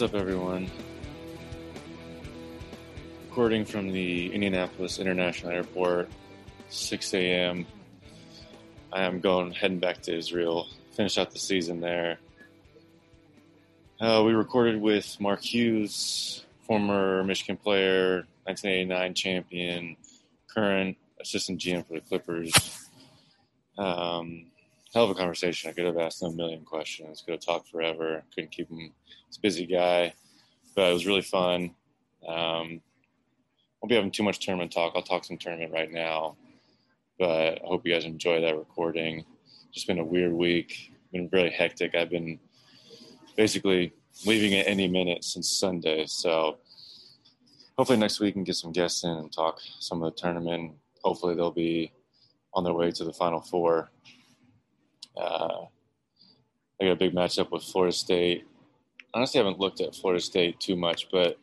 What's up, everyone? Recording from the Indianapolis International Airport, 6 a.m. I am going heading back to Israel, finish out the season there. Uh, we recorded with Mark Hughes, former Michigan player, 1989 champion, current assistant GM for the Clippers. Um, hell of a conversation. I could have asked him a million questions. Could have talked forever. Couldn't keep him. He's a busy guy, but it was really fun. Um, won't be having too much tournament talk. I'll talk some tournament right now, but I hope you guys enjoy that recording. Just been a weird week. Been really hectic. I've been basically leaving at any minute since Sunday. So hopefully next week we can get some guests in and talk some of the tournament. Hopefully they'll be on their way to the Final Four. Uh, I got a big matchup with Florida State. Honestly, haven't looked at Florida State too much, but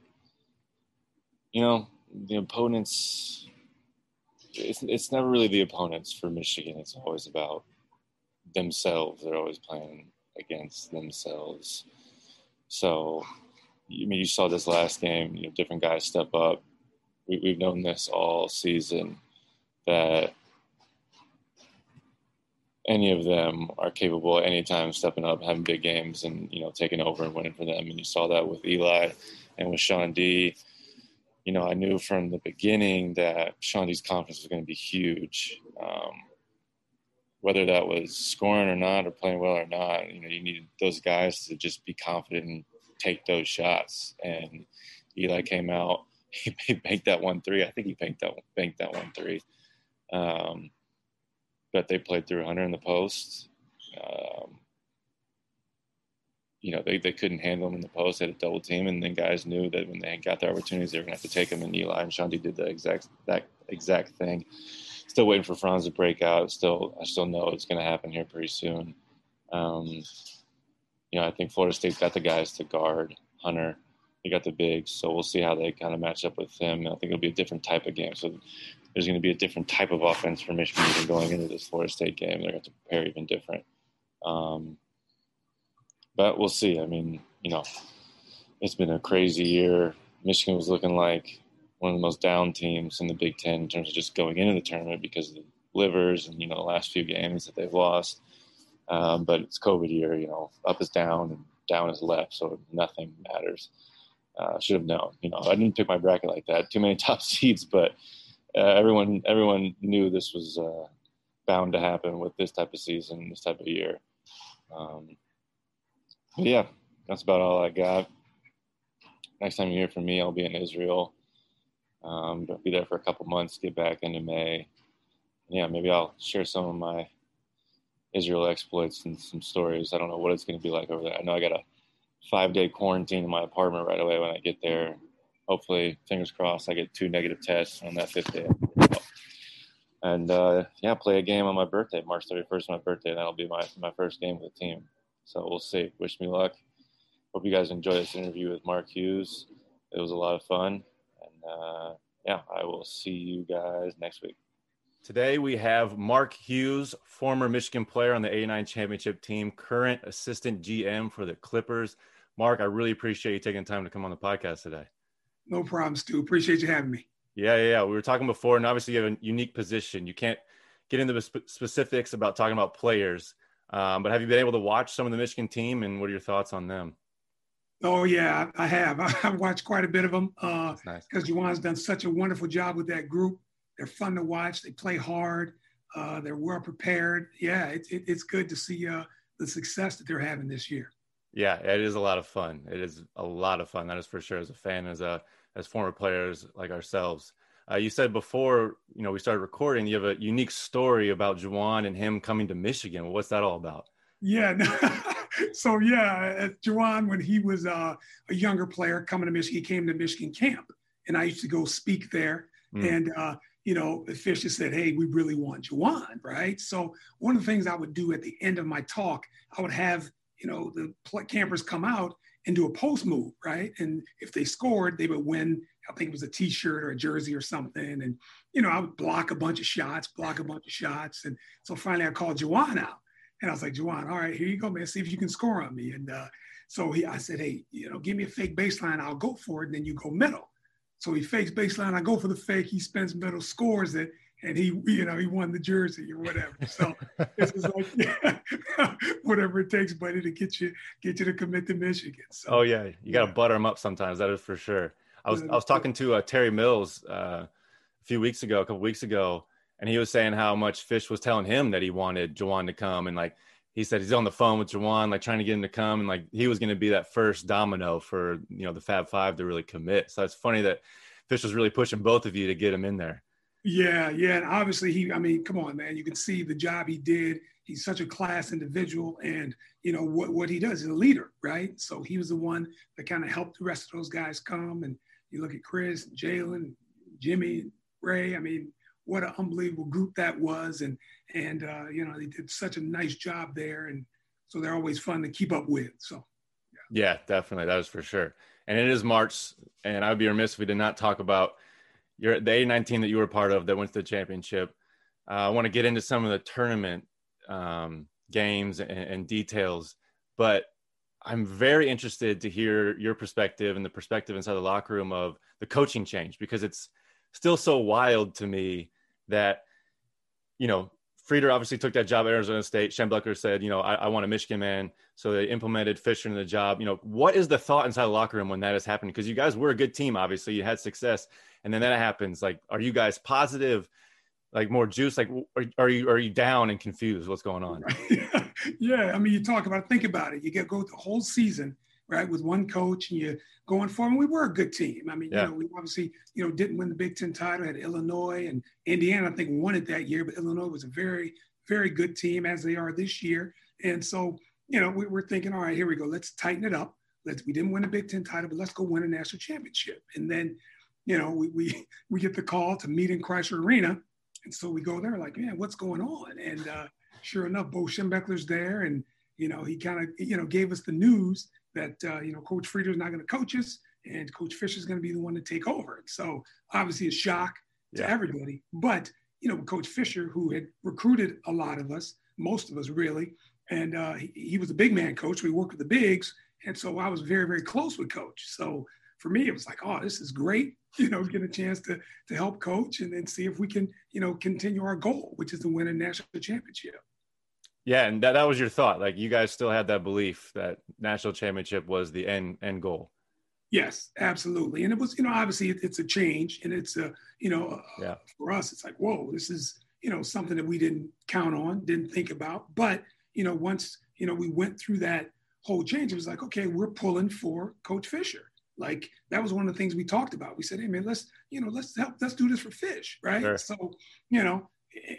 you know the opponents. It's it's never really the opponents for Michigan. It's always about themselves. They're always playing against themselves. So, I mean, you saw this last game. You know, different guys step up. We, we've known this all season that any of them are capable at any time stepping up, having big games, and you know taking over and winning for them. And you saw that with Eli and with Chaundee. You know, I knew from the beginning that Chaundee's confidence was going to be huge. Um, whether that was scoring or not, or playing well or not, you know, you needed those guys to just be confident and take those shots. And Eli came out, he banked that one three. I think he banked that banked that one three. Um, but they played through Hunter in the post. Um, you know, they, they couldn't handle him in the post. They had a double team, and then guys knew that when they got their opportunities, they were going to have to take him. And Eli and Chaundee did the exact that exact thing. Still waiting for Franz to break out. Still, I still know it's going to happen here pretty soon. Um, you know, I think Florida State's got the guys to guard Hunter. They got the bigs, so we'll see how they kind of match up with him. I think it'll be a different type of game. So there's going to be a different type of offense for Michigan even going into this Florida State game. They're going to prepare even different. Um, but we'll see. I mean, you know, it's been a crazy year. Michigan was looking like one of the most down teams in the Big Ten in terms of just going into the tournament because of the livers and you know the last few games that they've lost. Um, but it's COVID year. You know, up is down and down is left, so nothing matters. Uh, should have known. You know, I didn't pick my bracket like that. Too many top seeds, but uh, everyone everyone knew this was uh, bound to happen with this type of season, this type of year. Um, yeah, that's about all I got. Next time you hear from me, I'll be in Israel. Um, I'll be there for a couple months, get back into May. Yeah, maybe I'll share some of my Israel exploits and some stories. I don't know what it's going to be like over there. I know I got a five day quarantine in my apartment right away when I get there hopefully, fingers crossed, I get two negative tests on that fifth day. And uh, yeah, play a game on my birthday, March 31st, my birthday. That'll be my, my first game with the team. So we'll see. Wish me luck. Hope you guys enjoy this interview with Mark Hughes. It was a lot of fun. And uh, yeah, I will see you guys next week. Today we have Mark Hughes, former Michigan player on the A9 championship team, current assistant GM for the Clippers. Mark, I really appreciate you taking time to come on the podcast today. No problem, Stu. Appreciate you having me. Yeah, yeah, yeah. We were talking before, and obviously you have a unique position. You can't get into the sp- specifics about talking about players, um, but have you been able to watch some of the Michigan team, and what are your thoughts on them? Oh yeah, I have. I've watched quite a bit of them because uh, nice. Juwan's done such a wonderful job with that group. They're fun to watch. They play hard. Uh, they're well prepared. Yeah, it, it, it's good to see uh, the success that they're having this year. Yeah, it is a lot of fun. It is a lot of fun. That is for sure. As a fan, as a as former players like ourselves. Uh, you said before, you know, we started recording. You have a unique story about Juwan and him coming to Michigan. Well, what's that all about? Yeah. so yeah, Juwan, when he was uh, a younger player coming to Michigan, he came to Michigan camp, and I used to go speak there. Mm. And uh, you know, Fisher said, "Hey, we really want Juwan, right?" So one of the things I would do at the end of my talk, I would have you know the campers come out and do a post move, right? And if they scored, they would win. I think it was a T-shirt or a jersey or something. And you know, I would block a bunch of shots, block a bunch of shots. And so finally, I called Juwan out, and I was like, Juwan, all right, here you go, man. See if you can score on me. And uh, So he, I said, hey, you know, give me a fake baseline, I'll go for it, and then you go middle. So he fakes baseline, I go for the fake, he spends middle, scores it, and he, you know, he won the jersey or whatever. So this is like, yeah, whatever it takes, buddy, to get you get you to commit to Michigan. So, oh yeah, you got to yeah. butter them up sometimes. That is for sure. I was I was talking to uh, Terry Mills uh, a few weeks ago, a couple weeks ago, and he was saying how much Fish was telling him that he wanted Juwan to come, and like he said he's on the phone with Juwan, like trying to get him to come, and like he was going to be that first domino for you know the Fab Five to really commit. So it's funny that Fish was really pushing both of you to get him in there. Yeah, yeah, and obviously he, I mean, come on, man, you can see the job he did. He's such a class individual, and you know what what he does. He's a leader, right? So he was the one that kind of helped the rest of those guys come. And you look at Chris, Jalen, Jimmy, Ray. I mean, what an unbelievable group that was, and and uh, you know they did such a nice job there, and so they're always fun to keep up with. So yeah, yeah definitely that is for sure. And it is March, and I would be remiss if we did not talk about your the A19 that you were part of that went to the championship. Uh, I want to get into some of the tournament um, games and, and details, but I'm very interested to hear your perspective and the perspective inside the locker room of the coaching change because it's still so wild to me that you know Frieder obviously took that job at Arizona State. Schembechler said, you know, I, I, want a Michigan man. So they implemented Fisher in the job. You know, what is the thought inside the locker room when that is happening? Because you guys were a good team, obviously. You had success. And then that happens. Like, are you guys positive, like more juice? Like, are, are you are you down and confused? What's going on? yeah. I mean, you talk about it, think about it. You get go the whole season right, with one coach and you're going for them. We were a good team. I mean, yeah. you know, we obviously, you know, didn't win the Big Ten title, had Illinois and Indiana, I think, won it that year, but Illinois was a very, very good team as they are this year. And so, you know, we were thinking, all right, here we go. Let's tighten it up. Let's, we didn't win a Big Ten title, but let's go win a national championship. And then, you know, we, we, we get the call to meet in Crisler Arena. And so we go there like, man, what's going on? And uh, sure enough, Bo Schembechler's there. And, you know, he kind of, you know, gave us the news that uh, you know Coach Frieder is not going to coach us, and Coach Fisher is going to be the one to take over. So obviously a shock to yeah. everybody. But you know, Coach Fisher, who had recruited a lot of us, most of us really, and uh, he, he, was a big man coach. We worked with the bigs, and so I was very very close with Coach. So for me, it was like, oh, this is great. You know, get a chance to to help coach and then see if we can you know continue our goal, which is to win a national championship. Yeah, and that, that was your thought. Like you guys still had that belief that national championship was the end end goal. Yes, absolutely. And it was, you know, obviously it, it's a change, and it's a, you know, yeah. for us, it's like, whoa, this is, you know, something that we didn't count on, didn't think about. But you know, once you know we went through that whole change, it was like, okay, we're pulling for Coach Fisher. Like that was one of the things we talked about. We said, hey man, let's, you know, let's help, let's do this for Fish, right? Sure. So, you know,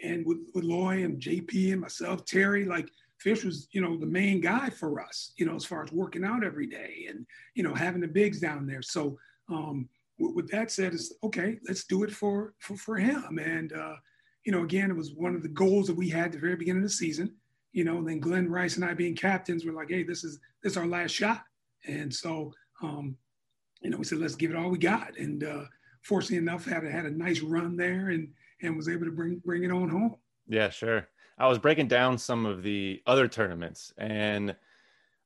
and with, with Loy and JP and myself, Terry, like Fish was, you know, the main guy for us, you know, as far as working out every day and, you know, having the bigs down there. So um, with, that said, is okay, let's do it for, for, for him. And, uh, you know, again, it was one of the goals that we had at the very beginning of the season, you know, and then Glenn Rice and I being captains, we're like, hey, this is, this is our last shot. And so, um, you know, we said, let's give it all we got. And uh, fortunately enough, had, had a nice run there and, and was able to bring bring it on home. Yeah, sure. I was breaking down some of the other tournaments and I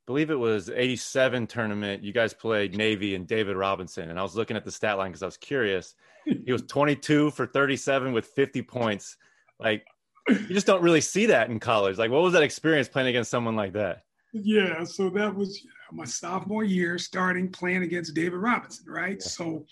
believe it was 87 tournament. You guys played Navy and David Robinson. And I was looking at the stat line because I was curious. he was 22 for 37 with 50 points. Like, you just don't really see that in college. Like, what was that experience playing against someone like that? Yeah, so that was my sophomore year starting playing against David Robinson, right? Yeah. So,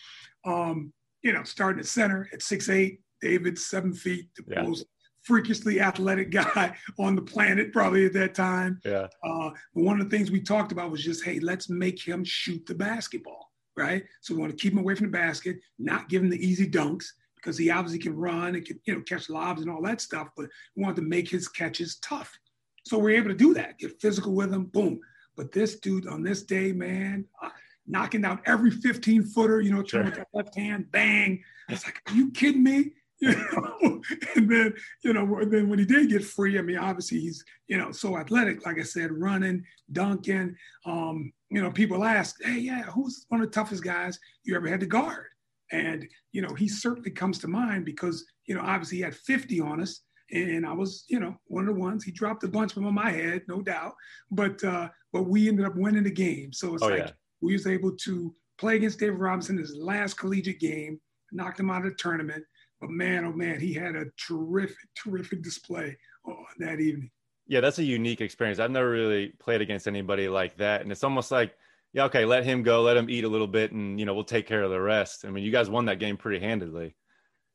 um, you know, starting at center at six eight, David's seven feet, the yeah. most freakishly athletic guy on the planet, probably at that time. Yeah. Uh, one of the things we talked about was just, hey, let's make him shoot the basketball, right? So we want to keep him away from the basket, not give him the easy dunks because he obviously can run and can, you know, catch lobs and all that stuff, but we want to make his catches tough. So we're able to do that, get physical with him, boom. But this dude on this day, man, uh, knocking down every 15 footer, you know, turn sure. with that left hand, bang. It's like, are you kidding me? you know, and then you know, then when he did get free, I mean, obviously he's you know so athletic, like I said, running, dunking. Um, you know, people ask, hey, yeah, who's one of the toughest guys you ever had to guard? And you know, he certainly comes to mind because you know, obviously he had 50 on us, and I was, you know, one of the ones. He dropped a bunch from on my head, no doubt. But uh, but we ended up winning the game. So it's oh, like yeah. we was able to play against David Robinson his last collegiate game, knocked him out of the tournament. But man, oh man, he had a terrific, terrific display on that evening. Yeah, that's a unique experience. I've never really played against anybody like that, and it's almost like, yeah, okay, let him go, let him eat a little bit, and you know we'll take care of the rest. I mean, you guys won that game pretty handedly.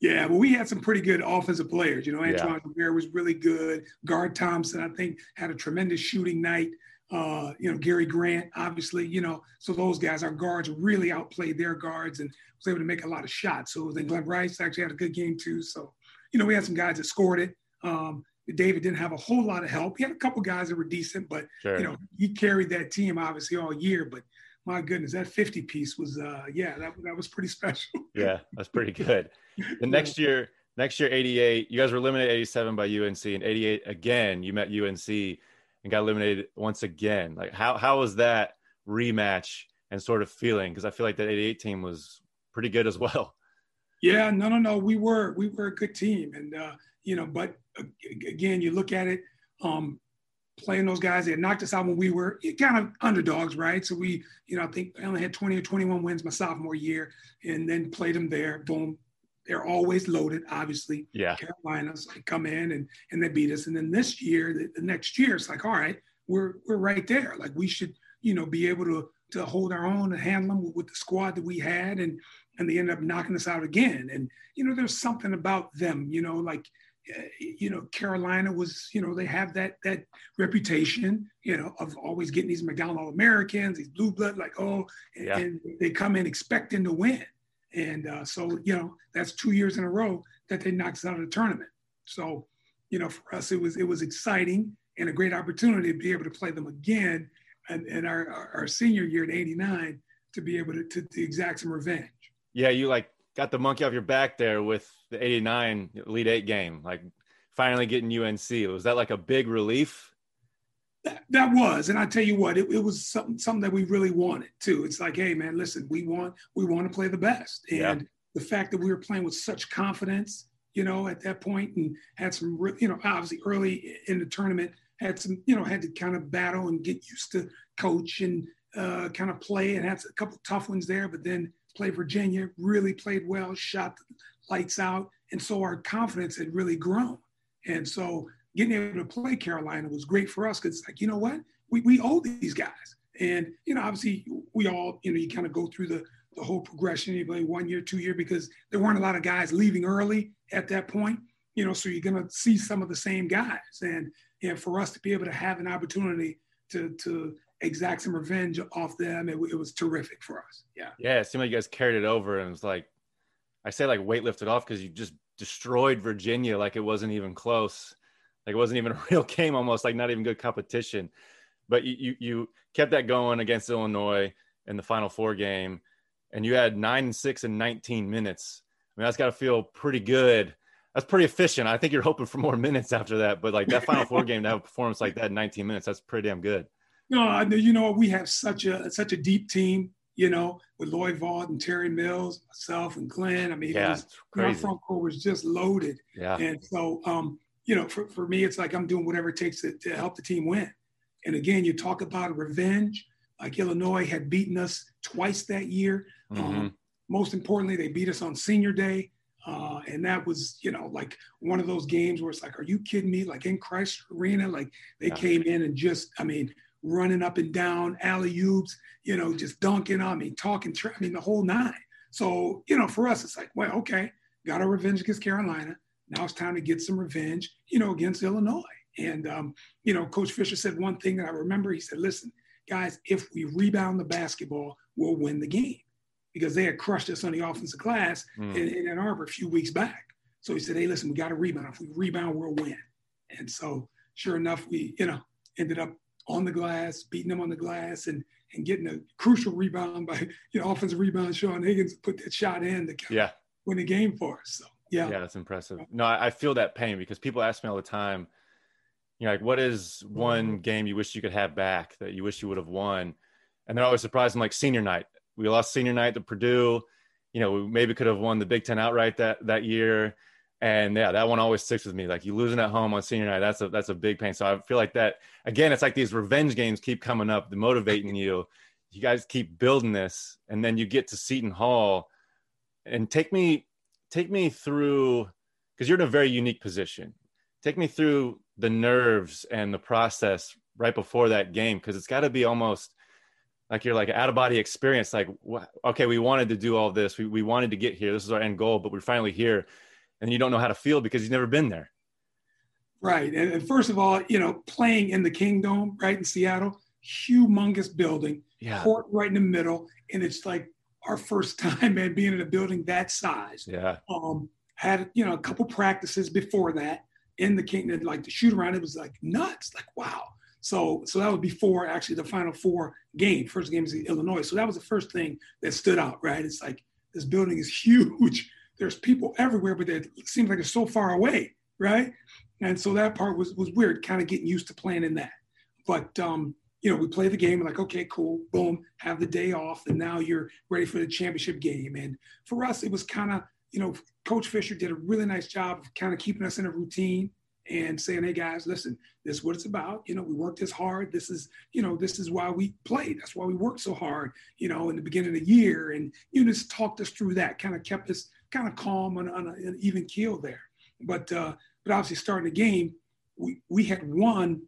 Yeah, well, we had some pretty good offensive players. You know, Antoine yeah. was really good. Garde Thompson, I think, had a tremendous shooting night. Uh, you know, Gary Grant, obviously, you know, so those guys, our guards really outplayed their guards and was able to make a lot of shots. So then Glenn Rice actually had a good game too. So, you know, we had some guys that scored it. Um, David didn't have a whole lot of help. He had a couple guys that were decent, but sure. you know, he carried that team obviously all year. But my goodness, that 50 piece was uh yeah, that that was pretty special. yeah, that's pretty good. The next year, next year 88, you guys were eliminated 87 by UNC and 88 again, you met UNC and got eliminated once again. Like how how was that rematch and sort of feeling? Because I feel like that 88 team was pretty good as well. Yeah, no, no, no. We were we were a good team, and uh, you know, but uh, again, you look at it, um, playing those guys. They had knocked us out when we were kind of underdogs, right? So we, you know, I think I only had 20 or 21 wins my sophomore year, and then played them there. Boom, they're always loaded, obviously. Yeah. Carolinas like come in and and they beat us, and then this year, the, the next year, it's like, all right, we're we're right there. Like we should, you know, be able to to hold our own and handle them with, with the squad that we had, and and they end up knocking us out again. And you know, there's something about them, you know, like you know, Carolina was, you know, they have that that reputation, you know, of always getting these McDonald All Americans, these blue blood, like oh, yeah. and they come in expecting to win, and uh, so you know that's two years in a row that they knocked us out of the tournament. So, you know, for us it was it was exciting and a great opportunity to be able to play them again, and, and our, our, our senior year in '89 to be able to, to, to exact some revenge. Yeah, you like got the monkey off your back there with the 89 Elite Eight game, like finally getting UNC. Was that like a big relief? That, that was, and I tell you what, it, it was something, something that we really wanted too. It's like, hey man, listen, we want we want to play the best, and yeah. the fact that we were playing with such confidence, you know, at that point, and had some, you know, obviously early in the tournament, had some, you know, had to kind of battle and get used to coach and uh, kind of play, and had a couple tough ones there, but then play Virginia, really played well, shot the lights out. And so our confidence had really grown. And so getting able to play Carolina was great for us because like, you know what? We, we owe these guys. And, you know, obviously we all, you know, you kind of go through the, the whole progression, you play one year, two year, because there weren't a lot of guys leaving early at that point, you know, so you're going to see some of the same guys. And, and for us to be able to have an opportunity to, to exact some revenge off them. It, it was terrific for us. Yeah. Yeah. It seemed like you guys carried it over and it was like, I say like weight lifted off because you just destroyed Virginia like it wasn't even close. Like it wasn't even a real game almost, like not even good competition. But you, you, you kept that going against Illinois in the final four game and you had nine and six and 19 minutes. I mean, that's got to feel pretty good. That's pretty efficient. I think you're hoping for more minutes after that, but like that final four game to have a performance like that in 19 minutes, that's pretty damn good. No, you know we have such a such a deep team. You know, with Loy Vaught and Terry Mills, myself and Glenn. I mean, yeah, was, our front court was just loaded. Yeah. And so, um, you know, for, for me, it's like I'm doing whatever it takes to, to help the team win. And again, you talk about revenge. Like Illinois had beaten us twice that year. Mm-hmm. Um, most importantly, they beat us on senior day. Uh, and that was, you know, like one of those games where it's like, are you kidding me? Like in Crisler Arena, like they yeah. came in and just, I mean, running up and down, alley oops, you know, just dunking on me, talking, I mean, the whole nine. So, you know, for us, it's like, well, okay, got our revenge against Carolina. Now it's time to get some revenge, you know, against Illinois. And, um, you know, Coach Fisher said one thing that I remember. He said, listen, guys, if we rebound the basketball, we'll win the game because they had crushed us on the offensive glass mm. in, in Ann Arbor a few weeks back. So he said, hey, listen, we got to rebound. If we rebound, we'll win. And so sure enough, we, you know, ended up on the glass, beating them on the glass, and and getting a crucial rebound by you know offensive rebound. Sean Higgins put that shot in to yeah. win the game for us. So yeah, yeah, that's impressive. No, I, I feel that pain because people ask me all the time. You know, like, what is one mm-hmm. game you wish you could have back that you wish you would have won? And they're always surprised. I'm like, senior night. We lost senior night to Purdue. You know, we maybe could have won the Big Ten outright that that year And yeah, that one always sticks with me. Like you losing at home on senior night, that's a that's a big pain. So I feel like that again, it's like these revenge games keep coming up, motivating you. You guys keep building this, and then you get to Seton Hall, and take me take me through because you're in a very unique position. Take me through the nerves and the process right before that game because it's got to be almost like you're like out of body experience like okay we wanted to do all this we, we wanted to get here this is our end goal but we're finally here and you don't know how to feel because you've never been there right and, and first of all you know playing in the Kingdome right in seattle humongous building yeah. court right in the middle and it's like our first time man being in a building that size yeah um had you know a couple practices before that in the Kingdome like the shoot around it was like nuts like wow so, so that was before actually the Final Four game. First game is in Illinois. So that was the first thing that stood out, right? It's like this building is huge. There's people everywhere, but it seems like it's so far away, right? And so that part was was weird, kind of getting used to playing in that. But um, you know, we play the game, like, okay, cool, boom, have the day off, and now you're ready for the championship game. And for us, it was kind of, you know, Coach Fisher did a really nice job of kind of keeping us in a routine and saying, hey guys, listen, this is what it's about. You know, we worked this hard. This is, you know, this is why we played. That's why we worked so hard, you know, in the beginning of the year. And you just talked us through that, kind of kept us kind of calm on, on an even keel there. But uh, but obviously starting the game, we we had won.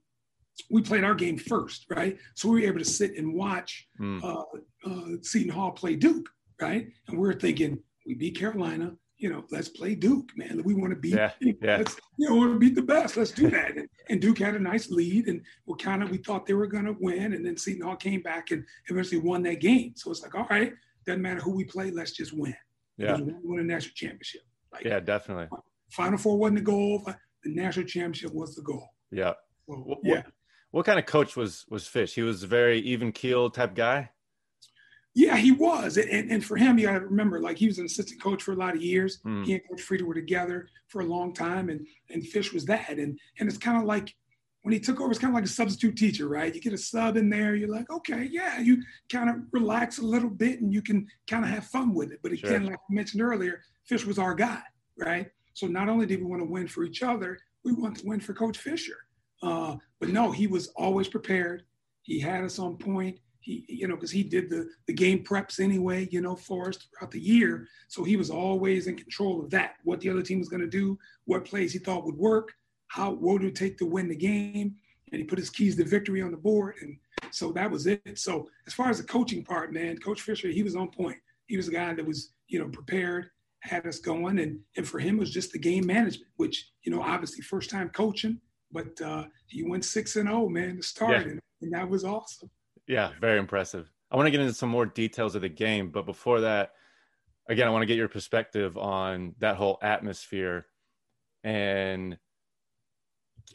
We played our game first, right? So we were able to sit and watch mm. uh, uh, Seton Hall play Duke, right? And we are thinking, we beat Carolina, you know, let's play Duke, man. We want to beat, yeah, yeah. Let's, you know, want to beat the best. Let's do that. And, and Duke had a nice lead, and we kind of we thought they were going to win, and then Seton Hall came back and eventually won that game. So it's like, all right, doesn't matter who we play, let's just win. Yeah, we win a national championship. Like, yeah, definitely. Final four wasn't the goal. The national championship was the goal. Yeah. So, what, yeah. What, what kind of coach was was Fish? He was a very even keel type guy. Yeah, he was. And, and for him, you got to remember, like he was an assistant coach for a lot of years. Mm. He and Coach Frieder were together for a long time, and and Fish was that. And and it's kind of like when he took over, it's kind of like a substitute teacher, right? You get a sub in there, you're like, okay, yeah, you kind of relax a little bit and you can kind of have fun with it. But again, sure. like I mentioned earlier, Fish was our guy, right? So not only did we want to win for each other, we want to win for Coach Fisher. Uh, but no, he was always prepared. He had us on point he, you know, because he did the, the game preps anyway, you know, for us throughout the year. So he was always in control of that, what the other team was going to do, what plays he thought would work, how what would it take to win the game. And he put his keys to victory on the board. And so that was it. So as far as the coaching part, man, Coach Fisher, he was on point. He was a guy that was, you know, prepared, had us going. And, and for him, it was just the game management, which, you know, obviously first time coaching, but uh, he went 6 and 0, man, to start. Yeah. And, and that was awesome. Yeah, very impressive. I want to get into some more details of the game, but before that, again, I want to get your perspective on that whole atmosphere. And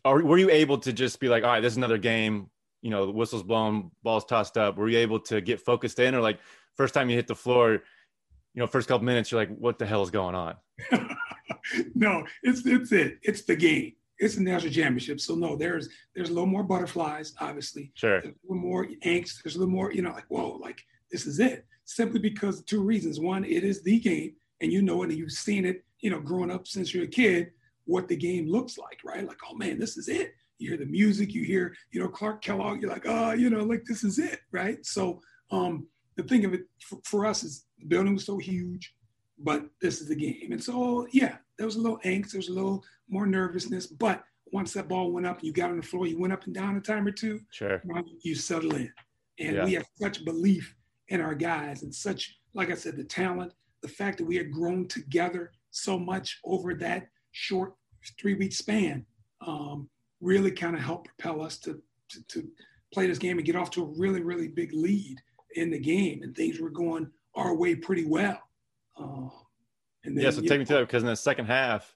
are, were you able to just be like, all right, this is another game, you know, the whistle's blown, ball's tossed up. Were you able to get focused in, or like first time you hit the floor, you know, first couple minutes, you're like, what the hell is going on? no, it's it's it. It's the game it's the national championship. So no, there's there's a little more butterflies, obviously. Sure. There's a little more angst. There's a little more, you know, like whoa, like this is it. Simply because two reasons. One, it is the game, and you know it, and you've seen it, you know, growing up since you're a kid, what the game looks like, right? Like, oh man, this is it. You hear the music, you hear, you know, Clark Kellogg. You're like, oh, you know, like this is it, right? So um, the thing of it for, for us is the building was so huge but this is the game. And so, yeah, there was a little angst, there was a little more nervousness, but once that ball went up, you got on the floor, you went up and down a time or two, sure. you settle in. And yeah. we have such belief in our guys and such, like I said, the talent, the fact that we had grown together so much over that short three week span um, really kind of helped propel us to, to, to play this game and get off to a really, really big lead in the game. And things were going our way pretty well. Uh, and then, yeah, so take know, me to that because in the second half,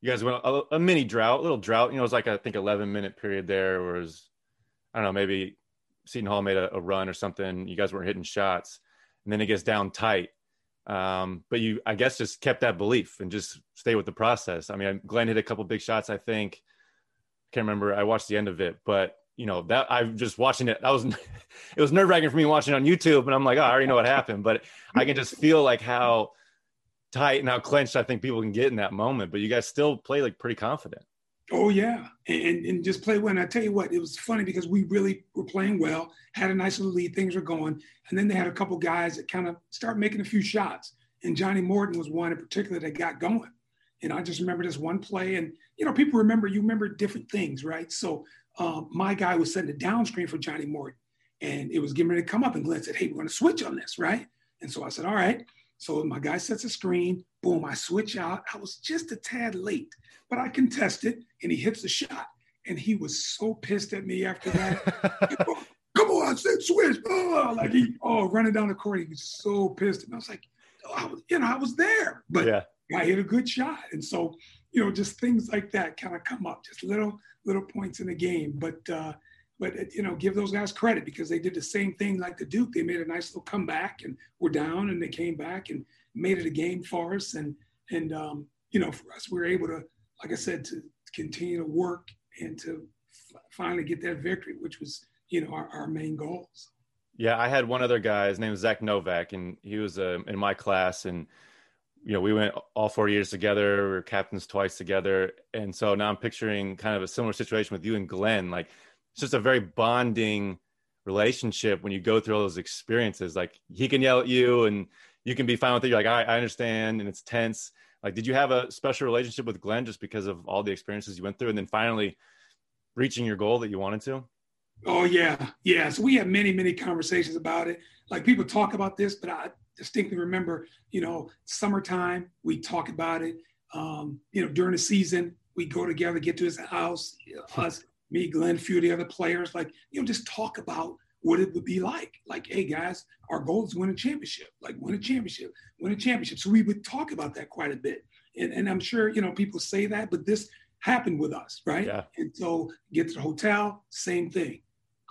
you guys went a, a, mini drought, a little drought. You know, it was like I think 11 minute period there. Was I don't know, maybe Seton Hall made a, a, run or something. You guys weren't hitting shots, and then it gets down tight. Um, but you, I guess, just kept that belief and just stay with the process. I mean, Glenn hit a couple big shots. I think. I can't remember. I watched the end of it, but you know that I'm just watching it. That was it was nerve wracking for me watching on YouTube, and I'm like, oh, I already know what happened, but I can just feel like how tight and how clenched I think people can get in that moment. But you guys still play like pretty confident. Oh yeah, and and just play well. And I tell you what, it was funny because we really were playing well, had a nice little lead, things were going, and then they had a couple guys that kind of start making a few shots, and Johnny Morton was one in particular that got going. And I just remember this one play, and you know, people remember you remember different things, right? So um, my guy was setting a down screen for Johnny Morton, and it was getting ready to come up, and Glenn said, "Hey, we're going to switch on this, right?" And so I said, "All right." So my guy sets a screen, boom, I switch out. I was just a tad late, but I contested and he hits the shot. And he was so pissed at me after that. Come on, I said switch. Oh, like he, oh, running down the court. He was so pissed. And I was like, oh, I was, you know, I was there, but yeah. I hit a good shot. And so, you know, just things like that kind of come up, just little, little points in the game. But, uh, but you know, give those guys credit because they did the same thing like the Duke. They made a nice little comeback and were down and they came back and made it a game for us. And and um, you know, for us, we were able to, like I said, to continue to work and to f- finally get that victory, which was you know our, our main goals. Yeah, I had one other guy. His name is Zach Novak, and he was uh, in my class, and you know we went all four years together. We were captains twice together, and so now I'm picturing kind of a similar situation with you and Glenn. Like it's just a very bonding relationship when you go through all those experiences. Like he can yell at you and you can be fine with it. You're like, I, I understand. And it's tense. Like, did you have a special relationship with Glenn just because of all the experiences you went through? And then finally reaching your goal that you wanted to? Oh yeah. Yeah. So we had many, many conversations about it. Like people talk about this, but I distinctly remember, you know, summertime, we talk about it. Um, you know, during the season, we go together, get to his house, us me, Glenn, a few of the other players, like, you know, just talk about what it would be like. Like, hey guys, our goal is win a championship, like win a championship, win a championship. So we would talk about that quite a bit. And, and I'm sure, you know, people say that, but this happened with us, right? Yeah. And so get to the hotel, same thing.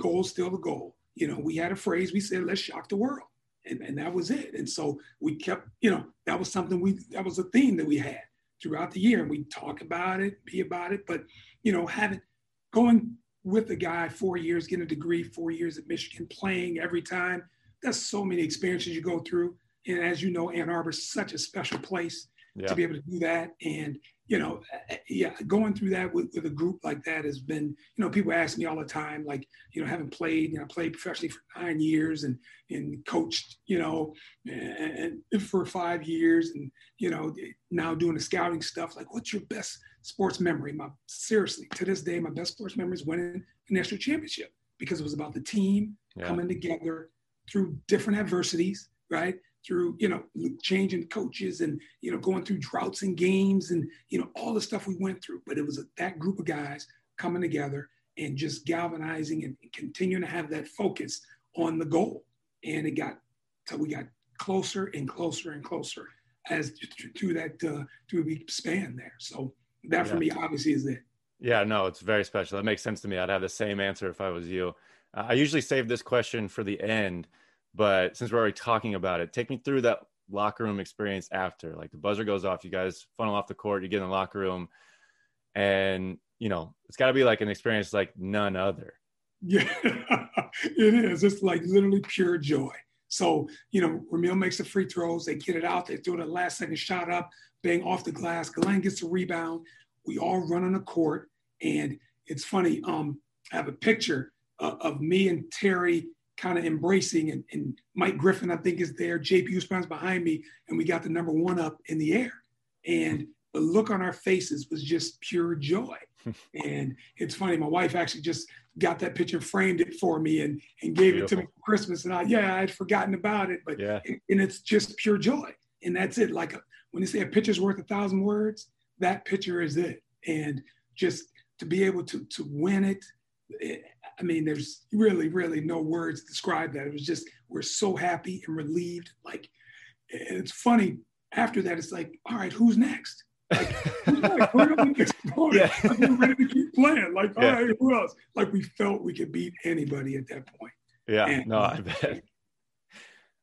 Goal still the goal. You know, we had a phrase, we said, let's shock the world. And, and that was it. And so we kept, you know, that was something we, that was a theme that we had throughout the year. And we talk about it, be about it, but, you know, having, going with a guy four years, getting a degree, four years at Michigan, playing every time. That's so many experiences you go through. And as you know, Ann Arbor is such a special place yeah. to be able to do that. And, you know, eh, eh, yeah, going through that with, with a group like that has been, you know, people ask me all the time, like, you know, having played, you know, played professionally for nine years and, and coached, you know, and, and for five years and, you know, now doing the scouting stuff, like, what's your best sports memory. My seriously, to this day, my best sports memory is winning a national championship because it was about the team yeah. coming together through different adversities, right? Through you know changing coaches and you know going through droughts and games and you know all the stuff we went through. But it was a, that group of guys coming together and just galvanizing and continuing to have that focus on the goal. And it got so we got closer and closer and closer as through that uh, through the span there. So that for me obviously is it. Yeah, no, it's very special. That makes sense to me. I'd have the same answer if I was you. Uh, I usually save this question for the end, but since we're already talking about it, take me through that locker room experience after. Like the buzzer goes off, you guys funnel off the court, you get in the locker room, and you know it's got to be like an experience like none other. Yeah, it is. It's like literally pure joy. So you know, Rumeal makes the free throws, they get it out, they throw the last second shot up bang off the glass. Glenn gets a rebound. We all run on the court. And it's funny, um, I have a picture uh, of me and Terry kind of embracing, and, and, Mike Griffin, I think, is there. JP Oosterbaan's behind me, and we got the number one up in the air. And the look on our faces was just pure joy. and it's funny, my wife actually just got that picture, framed it for me, and, and gave Beautiful. it to me for Christmas. And I, yeah, I'd forgotten about it, but yeah. and it's just pure joy. And that's it. Like a, when they say a picture's worth a thousand words, that picture is it. And just to be able to to win it, it, I mean, there's really, really no words to describe that. It was just we're so happy and relieved. Like, and it's funny. After that, it's like, all right, who's next? Like, who's next? Where are we next yeah. like, we're ready to keep playing. Like, all yeah. right, who else? Like, we felt we could beat anybody at that point. Yeah, and, no, I bet.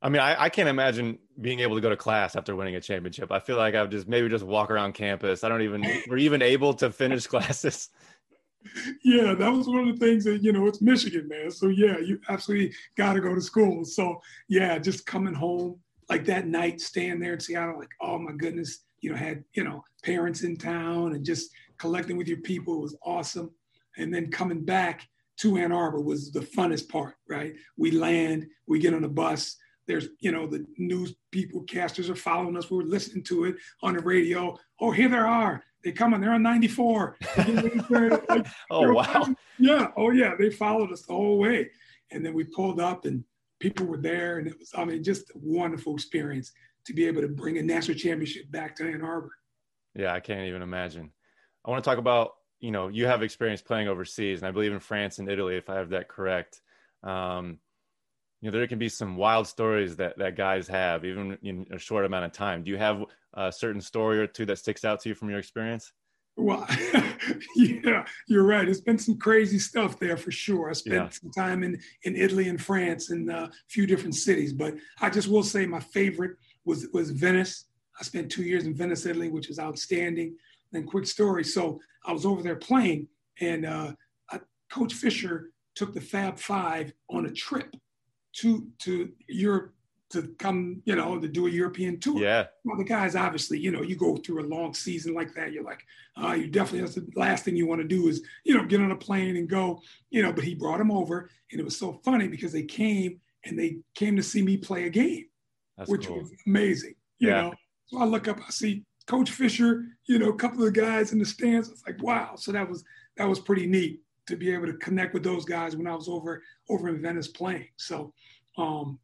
I mean, I, I, can't imagine being able to go to class after winning a championship. I feel like I would just maybe just walk around campus. I don't even we're even able to finish classes. Yeah, that was one of the things that you know it's Michigan, man. So yeah, you absolutely got to go to school. So yeah, just coming home, like that night, staying there in Seattle, like, oh my goodness, you know, had, you know, parents in town and just collecting with your people was awesome. And then coming back to Ann Arbor was the funnest part, right? We land, we get on a bus. There's, you know, the news people, casters are following us. We were listening to it on the radio. Oh, here they are. They come on. They're on 94. like, oh wow. Yeah. Oh yeah. They followed us the whole way, and then we pulled up, and people were there, and it was. I mean, just a wonderful experience to be able to bring a national championship back to Ann Arbor. Yeah, I can't even imagine. I want to talk about you know you have experience playing overseas, and I believe in France and Italy, if I have that correct. Um, you know there can be some wild stories that that guys have even in a short amount of time. Do you have a certain story or two that sticks out to you from your experience? Well yeah you're right. It's been some crazy stuff there for sure. I spent yeah. some time in in italy and france in a few different cities but i just will say my favorite was was venice. I spent two years in venice italy which is outstanding. And quick story. So i was over there playing and uh, coach fisher took the fab five on a trip to to Europe to come, you know, to do a European tour. Yeah. Well, the guys obviously, you know, you go through a long season like that, you're like, uh, you definitely that's the last thing you want to do is, you know, get on a plane and go, you know. But he brought them over, and it was so funny because they came and they came to see me play a game, that's which cool. was amazing. You yeah. know, so I look up, I see Coach Fisher, you know, a couple of the guys in the stands. It's like, wow. So that was that was pretty neat to be able to connect with those guys when I was over over in Venice playing. So, um,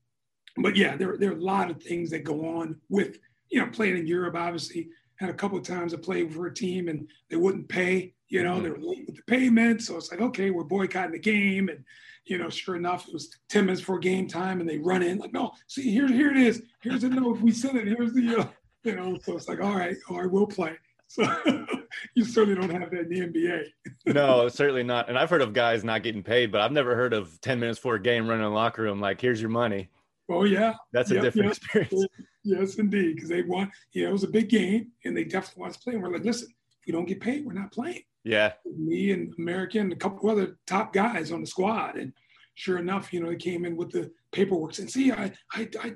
but yeah, there there are a lot of things that go on with you know playing in Europe. Obviously, had a couple of times I played for a team and they wouldn't pay. You know, mm-hmm. they were late with the payment, so it's like okay, we're boycotting the game, and you know, sure enough, it was ten minutes before game time, and they run in like, no, see here here it is, here's the note, we sent it, here's the, uh, you know, so it's like all right, all right, we'll play. So you certainly don't have that in the NBA. no, certainly not. And I've heard of guys not getting paid, but I've never heard of 10 minutes for a game running in the locker room like, here's your money. Oh, yeah. That's a yep, different yep. experience. Yes, indeed. Because they want, you know, it was a big game and they definitely want to play. And we're like, listen, if we don't get paid, we're not playing. Yeah. Me and American and a couple other top guys on the squad. And sure enough, you know, they came in with the paperwork and see, I, I, I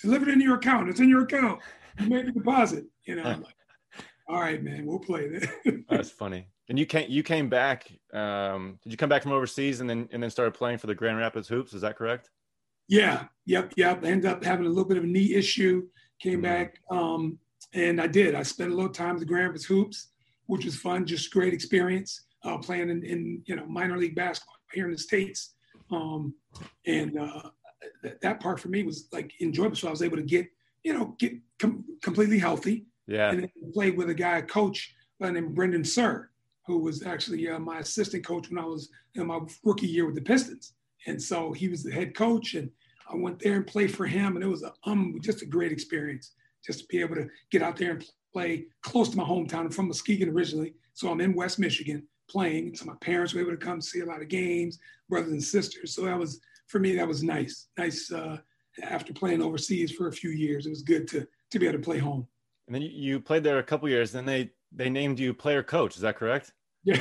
delivered it in your account. It's in your account. You made the deposit. You know, I'm like, all right, man, we'll play that. That's funny. And you came you came back. Um, did you come back from overseas and then and then started playing for the Grand Rapids Hoops? Is that correct? Yeah. Yep. Yep. I ended up having a little bit of a knee issue. Came mm-hmm. back, um, and I did. I spent a little time at the Grand Rapids Hoops, which was fun. Just great experience uh, playing in, in, you know minor league basketball here in the states. Um, and uh, th- that part for me was like enjoyable. So I was able to get you know get com- completely healthy yeah. And played with a guy, a coach by the name Brendan Suhr, who was actually uh, my assistant coach when I was in my rookie year with the Pistons. And so he was the head coach, and I went there and played for him, and it was a, um, just a great experience just to be able to get out there and play close to my hometown. I'm from Muskegon originally, so I'm in West Michigan playing. So my parents were able to come see a lot of games, brothers and sisters. So that was for me, that was nice. Nice uh, after playing overseas for a few years. It was good to to be able to play home. And then you played there a couple years. Then they they named you player coach. Is that correct? Yeah.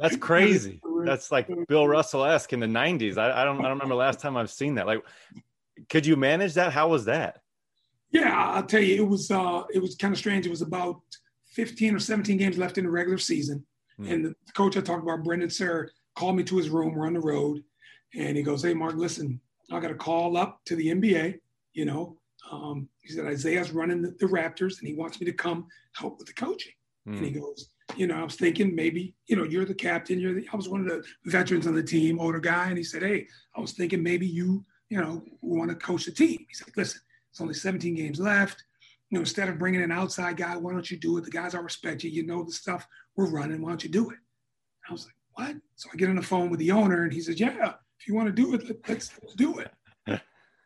That's crazy. That's like Bill Russell esque in the '90s. I, I don't I don't remember last time I've seen that. Like, could you manage that? How was that? Yeah, I'll tell you, it was uh, it was kind of strange. It was about 15 or 17 games left in the regular season, hmm. and the coach I talked about, Brendan Suhr, called me to his room. We're on the road, and he goes, "Hey, Mark, listen, I got a call up to the NBA. You know, um, he said, Isiah's running the, the, Raptors and he wants me to come help with the coaching. Mm. And he hmm. goes, you know, I was thinking maybe, you know, you're the captain. You're the, I was one of the veterans on the team, older guy. And he said, hey, I was thinking maybe you, you know, want to coach the team. He said, listen, it's only 17 games left. You know, instead of bringing an outside guy, why don't you do it? The guys I respect you. You know the stuff we're running. Why don't you do it? I was like, what? So I get on the phone with the owner and he says, yeah, if you want to do it, let's, let's do it.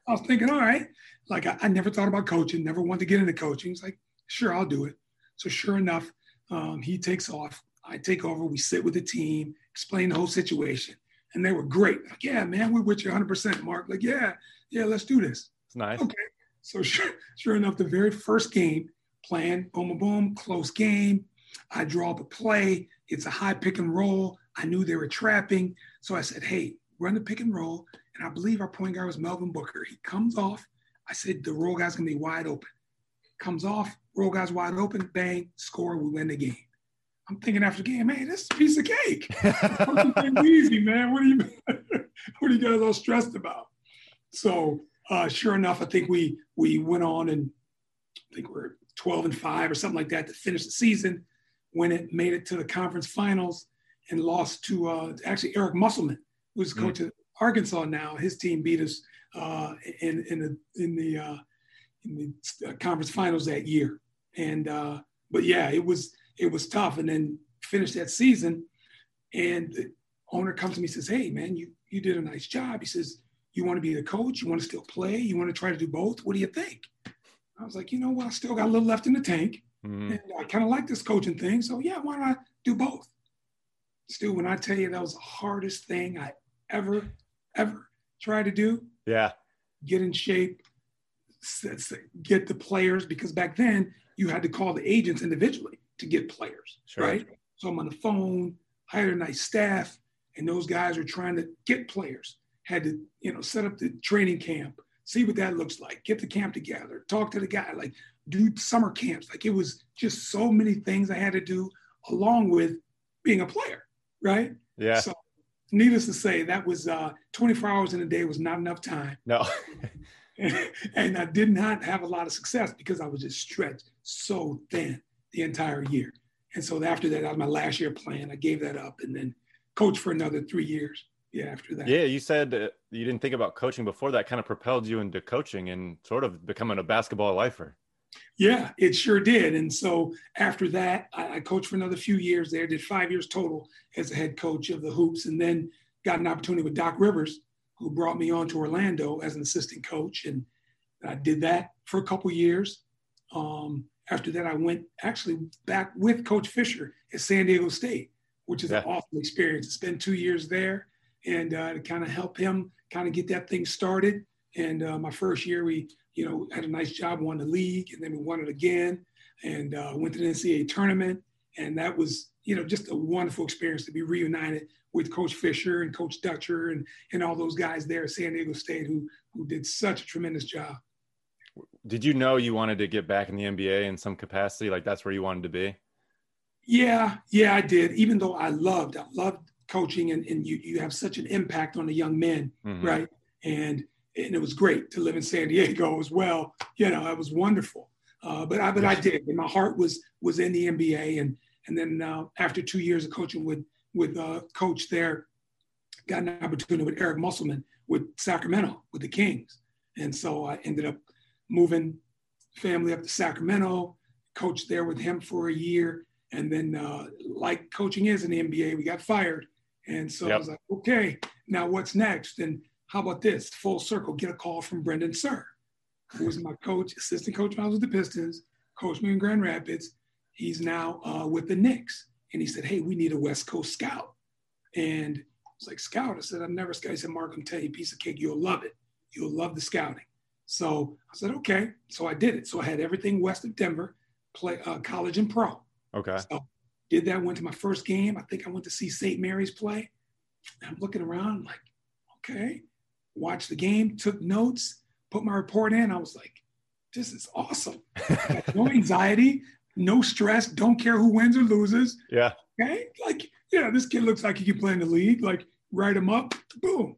I was thinking, all right, like I, I, never thought about coaching, never wanted to get into coaching. He's like, sure, I'll do it. So sure enough, um, he takes off. I take over. We sit with the team, explain the whole situation, and they were great. Like, yeah, man, we're with you 100%, Mark. Like, yeah, yeah, let's do this. It's nice. Okay. So sure, sure enough, the very first game, playing boom, boom, boom, close game. I draw up a play. It's a high pick and roll. I knew they were trapping, so I said, hey, run the pick and roll and I believe our point guard was Melvin Booker. He comes off, I said, the roll guy's gonna be wide open. Comes off, roll guy's wide open, bang, score, we win the game. I'm thinking after the game, hey, this is a piece of cake. easy, man. What are you what are you guys all stressed about? So uh, sure enough, I think we we went on and I think we're 12 and 5 or something like that to finish the season when it made it to the conference finals and lost to uh, actually Eric Musselman, who's coach of Arkansas now. His team beat us uh, in in the in the uh, in the uh, conference finals that year. And uh, but yeah, it was it was tough. And then finished that season, and the owner comes to me and says, "Hey, man, you you did a nice job." He says, "You want to be the coach? You want to still play? You want to try to do both? What do you think?" I was like, "You know what? I still got a little left in the tank, mm-hmm. and I kind of like this coaching thing. So yeah, why don't I do both?" Stu, when I tell you that was the hardest thing I ever ever try to do. Yeah. Get in shape, get the players because back then you had to call the agents individually to get players, sure. right? So I'm on the phone, hired a nice staff, and those guys are trying to get players. Had to, you know, set up the training camp, see what that looks like, get the camp together, talk to the guy, like do summer camps. Like it was just so many things I had to do along with being a player, right? Yeah. So needless to say, that was uh, 24 hours in a day was not enough time. No. and I did not have a lot of success because I was just stretched so thin the entire year. And so after that, that was my last year playing. I gave that up and then coached for another three years. Yeah, after that. Yeah, you said you didn't think about coaching before that. Kind of propelled you into coaching and sort of becoming a basketball lifer. Yeah, it sure did. And so after that, I, I coached for another few years there. Did five years total as a head coach of the hoops, and then got an opportunity with Doc Rivers who brought me on to Orlando as an assistant coach. And I did that for a couple years. Um, after that, I went actually back with Coach Fisher at San Diego State, which is yeah. an awesome experience. To spend two years there and uh, to kind of help him kind of get that thing started. And uh, my first year, we you know had a nice job, won the league, and then we won it again, and uh, went to the NCAA tournament. And that was you know just a wonderful experience to be reunited with Coach Fisher and Coach Dutcher and and all those guys there at San Diego State who who did such a tremendous job. Did you know you wanted to get back in the NBA in some capacity? Like that's where you wanted to be? Yeah, yeah, I did. Even though I loved, I loved coaching and, and you you have such an impact on the young men, mm-hmm. right? And and it was great to live in San Diego as well. You know, it was wonderful. Uh, but I but I did. And my heart was was in the NBA and and then uh, after two years of coaching with with uh, coach there, got an opportunity with Eric Musselman with Sacramento with the Kings, and so I ended up moving family up to Sacramento, coached there with him for a year, and then uh, like coaching is in the NBA, we got fired, and so yep. I was like, okay, now what's next? And how about this? Full circle, get a call from Brendan Suhr, who was my coach, assistant coach when I was with the Pistons, coached me in Grand Rapids. He's now uh, with the Knicks and he said, Hey, we need a West Coast scout. And I was like, Scout? I said, I've never scouted. He said, Mark, I'm telling you, piece of cake, you'll love it. You'll love the scouting. So I said, okay. So I did it. So I had everything west of Denver, play uh, college and pro. Okay. So did that, went to my first game. I think I went to see St. Mary's play. And I'm looking around like, okay. Watched the game, took notes, put my report in. I was like, this is awesome. no anxiety no stress, don't care who wins or loses. Yeah. Okay. Like, yeah, this kid looks like he can play in the league. Like, write him up, boom.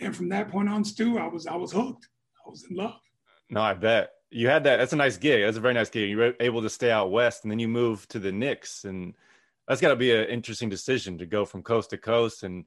And from that point on, Stu, I was I was hooked. I was in love. No, I bet you had that. That's a nice gig. That's a very nice gig. You were able to stay out west, and then you moved to the Knicks, and that's got to be an interesting decision to go from coast to coast. And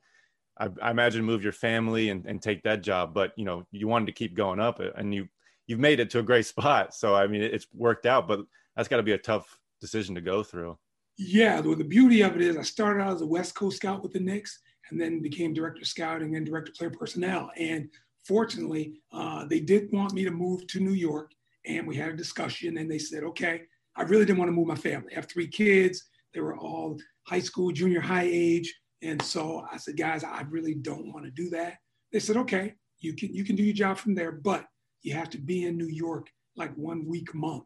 I, I imagine move your family and, and take that job, but you know you wanted to keep going up, and you you've made it to a great spot. So I mean, it's worked out. But that's got to be a tough decision to go through. Yeah, well, the beauty of it is I started out as a West Coast scout with the Knicks and then became director of scouting and director of player personnel. And fortunately, uh, they did want me to move to New York. And we had a discussion and they said, okay, I really didn't want to move my family. I have three kids. They were all high school, junior high age. And so I said, guys, I really don't want to do that. They said, okay, you can you can do your job from there, but you have to be in New York like one week month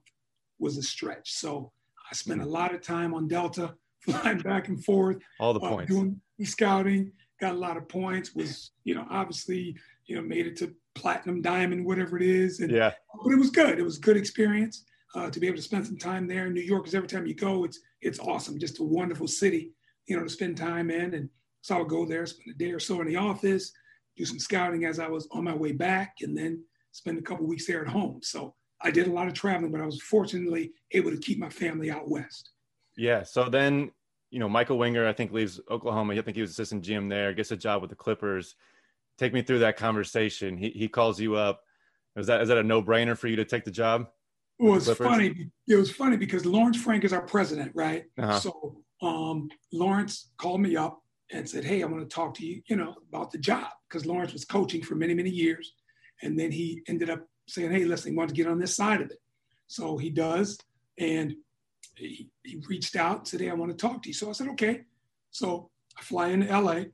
was a stretch. So I spent a lot of time on Delta, flying back and forth. All the uh, points. Doing scouting, got a lot of points. Was, you know, obviously you know, made it to platinum, diamond, whatever it is. And, yeah. But it was good. It was good experience uh, to be able to spend some time there in New York. Because every time you go, it's it's awesome. Just a wonderful city, you know, to spend time in. And so I would go there, spend a day or so in the office, do some scouting as I was on my way back, and then spend a couple weeks there at home. So I did a lot of traveling, but I was fortunately able to keep my family out west. Yeah. So then, you know, Michael Winger, I think leaves Oklahoma. I think he was assistant GM there, gets a job with the Clippers. Take me through that conversation. He he calls you up. Is that is that a no brainer for you to take the job? Well, it's funny. It was funny because Lawrence Frank is our president, right? Uh-huh. So um, Lawrence called me up and said, "Hey, I want to talk to you, you know, about the job," because Lawrence was coaching for many many years, and then he ended up saying, "Hey, listen, he wants to get on this side of it." So he does, and he, he reached out, said, "Hey, I want to talk to you." So I said, "Okay." So I fly into LA.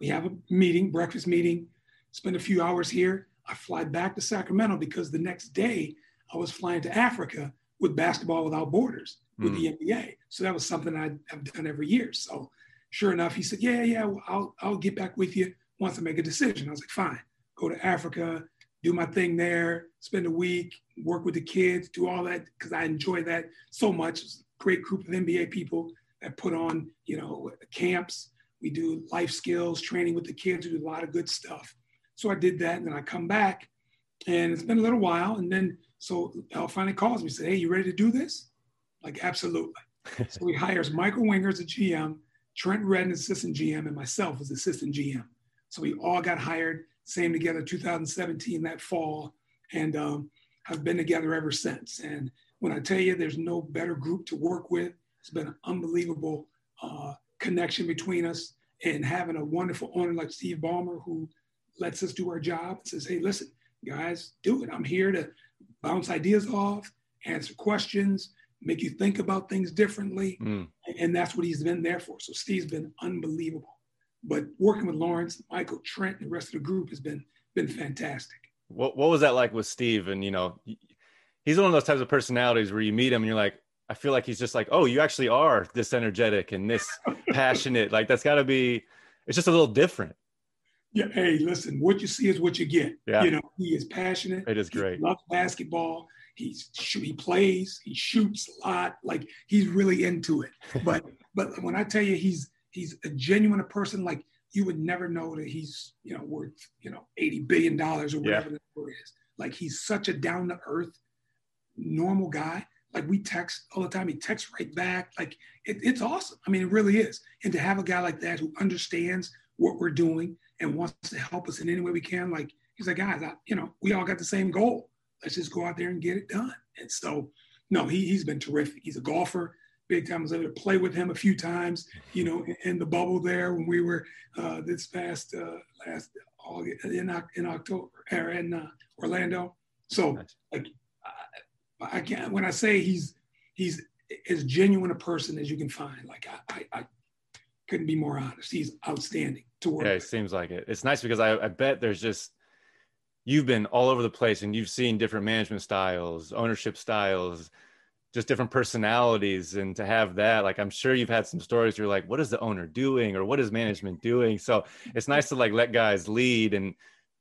We have a meeting, breakfast meeting. Spend a few hours here. I fly back to Sacramento because the next day I was flying to Africa with Basketball Without Borders with mm. the NBA. So that was something I've done every year. So sure enough, he said, "Yeah, yeah, well, I'll I'll get back with you once I make a decision." I was like, "Fine." Go to Africa, do my thing there, spend a week, work with the kids, do all that because I enjoy that so much. It's a great group of NBA people that put on, you know, camps. We do life skills training with the kids. We do a lot of good stuff. So I did that, and then I come back, and it's been a little while, and then so Al finally calls me, said, "Hey, you ready to do this?" Like, absolutely. so he hires Michael Winger as a GM, Trent Redden assistant GM, and myself as assistant GM. So we all got hired same together 2017 that fall and um, have been together ever since and when i tell you there's no better group to work with it's been an unbelievable uh, connection between us and having a wonderful owner like steve ballmer who lets us do our job and says hey listen guys do it i'm here to bounce ideas off answer questions make you think about things differently mm. and that's what he's been there for so steve's been unbelievable but working with Lawrence, Michael, Trent, and the rest of the group has been been fantastic. What What was that like with Steve? And you know, he's one of those types of personalities where you meet him and you're like, I feel like he's just like, oh, you actually are this energetic and this passionate. Like that's got to be. It's just a little different. Yeah. Hey, listen. What you see is what you get. Yeah. You know, he is passionate. It is great. He loves basketball. He's he plays. He shoots a lot. Like he's really into it. But but when I tell you he's he's a genuine person like you would never know that he's you know worth you know 80 billion dollars or whatever yeah. the number is like he's such a down to earth normal guy like we text all the time he texts right back like it, it's awesome i mean it really is and to have a guy like that who understands what we're doing and wants to help us in any way we can like he's like guys I, you know we all got the same goal let's just go out there and get it done and so no he, he's been terrific he's a golfer big time. I was able to play with him a few times, you know, in, in the bubble there when we were uh, this past uh, last August in, in October or in uh, Orlando. So like I, I can't when I say he's he's as genuine a person as you can find. Like I, I, I couldn't be more honest. He's outstanding to work. Yeah, it seems like it. It's nice because I, I bet there's just you've been all over the place and you've seen different management styles, ownership styles just different personalities and to have that like i'm sure you've had some stories you're like what is the owner doing? or what is management doing? So it's nice to like let guys lead and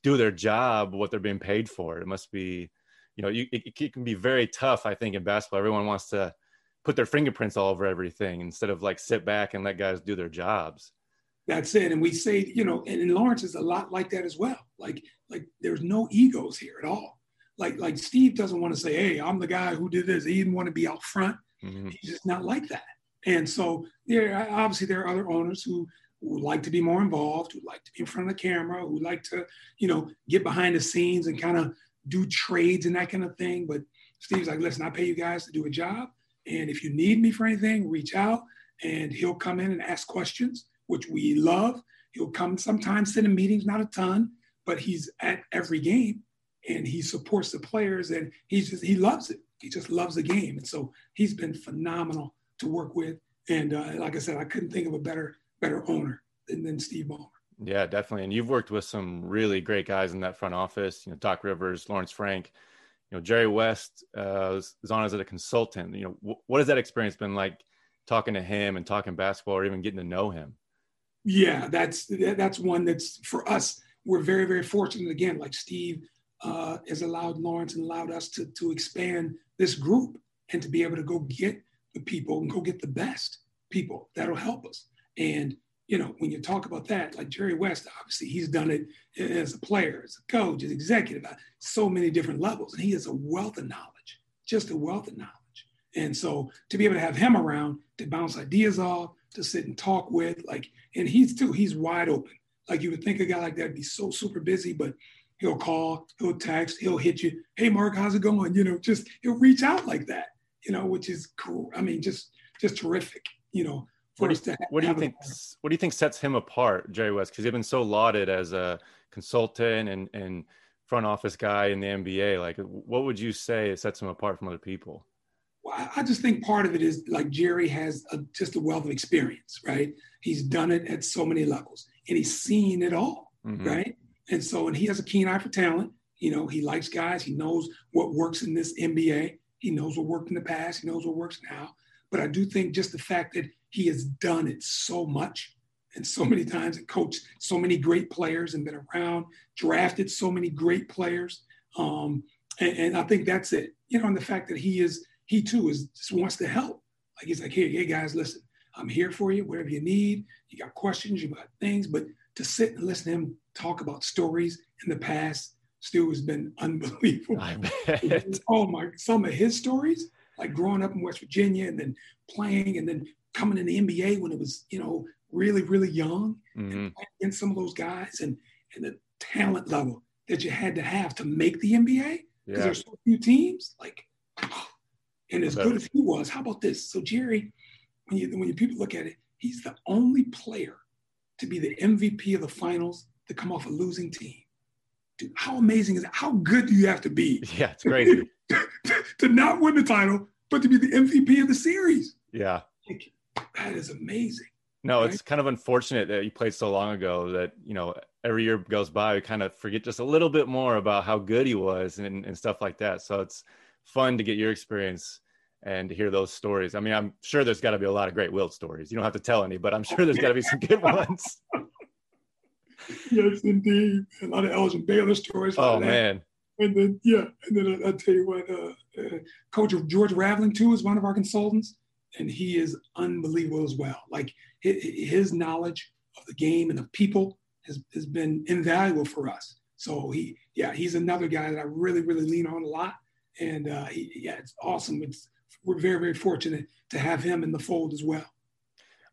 do their job what they're being paid for. It must be you know you, it, it can be very tough i think in basketball. Everyone wants to put their fingerprints all over everything instead of like sit back and let guys do their jobs that's it and we say you know and, and lawrence is a lot like that as well like like there's no egos here at all like like Steve doesn't want to say, "Hey, I'm the guy who did this." He didn't want to be out front. Mm-hmm. He's just not like that. And so there, obviously, there are other owners who who like to be more involved, who like to be in front of the camera, who like to, you know, get behind the scenes and kind of do trades and that kind of thing. But Steve's like, listen, I pay you guys to do a job. And if you need me for anything, reach out. And he'll come in and ask questions, which we love. He'll come sometimes sit in meetings, not a ton, but he's at every game and he supports the players and he's just he loves it. He just loves the game, and so he's been phenomenal to work with. And uh, like I said, I couldn't think of a better better owner than, than Steve Ballmer. Yeah, definitely. And you've worked with some really great guys in that front office. You know, Doc Rivers, Lawrence Frank. You know, Jerry West uh, was, on as a consultant. You know, w- what has that experience been like? Talking to him and talking basketball, or even getting to know him. Yeah, that's that's one that's for us we're very, very fortunate again, like Steve uh, has allowed Lawrence and allowed us to, to expand this group and to be able to go get the people and go get the best people that'll help us. And, you know, when you talk about that, like Jerry West, obviously he's done it as a player, as a coach, as executive, at so many different levels. And he has a wealth of knowledge, just a wealth of knowledge. And so to be able to have him around to bounce ideas off, to sit and talk with, like, and he's too, he's wide open. Like you would think a guy like that would be so super busy, but he'll call, he'll text, he'll hit you. Hey, Mark, how's it going? You know, just he'll reach out like that. You know, which is cool. I mean, just just terrific. You know, what do you, what do you think? What do you think sets him apart, Jerry West? Because he's been so lauded as a consultant and and front office guy in the NBA. Like, what would you say sets him apart from other people? Well, I just think part of it is like Jerry has a, just a wealth of experience, right? He's done it at so many levels, and he's seen it all, mm-hmm. right? And so, and he has a keen eye for talent. You know, he likes guys. He knows what works in this NBA. He knows what worked in the past. He knows what works now. But I do think just the fact that he has done it so much and so many times and coached so many great players and been around, drafted so many great players. Um, and, and, I think that's it. You know, and the fact that he is, he too is just wants to help. Like he's like, hey, hey guys, listen, I'm here for you, whatever you need. You got questions, you got things, but to sit and listen to him talk about stories in the past, Stu has been unbelievable. Oh my, some of his stories, like growing up in West Virginia and then playing and then coming in the NBA when it was, you know, really, really young mm-hmm. and some of those guys and, and the talent level that you had to have to make the NBA because yeah. there's so few teams. Like, and as good as he was, how about this? So Jerry, when you when you people look at it, he's the only player to be the MVP of the finals to come off a losing team. Dude, how amazing is that? How good do you have to be? Yeah, it's crazy. to not win the title, but to be the MVP of the series. Yeah. Like, that is amazing. No, right? it's kind of unfortunate that you played so long ago that, you know, every year goes by, we kind of forget just a little bit more about how good he was and, and stuff like that. So it's fun to get your experience and to hear those stories. I mean, I'm sure there's got to be a lot of great Wilt stories. You don't have to tell any, but I'm sure there's got to be some good ones. yes, indeed. A lot of Elgin Baylor stories. Oh, man. And then, yeah, and then I, will tell you what, uh, uh, Coach George Raveling, too, is one of our consultants, and he is unbelievable as well. Like his, his knowledge of the game and of people has, has been invaluable for us. So he, yeah, he's another guy that I really, really lean on a lot. And uh, he, yeah, it's awesome. It's we're very, very fortunate to have him in the fold as well.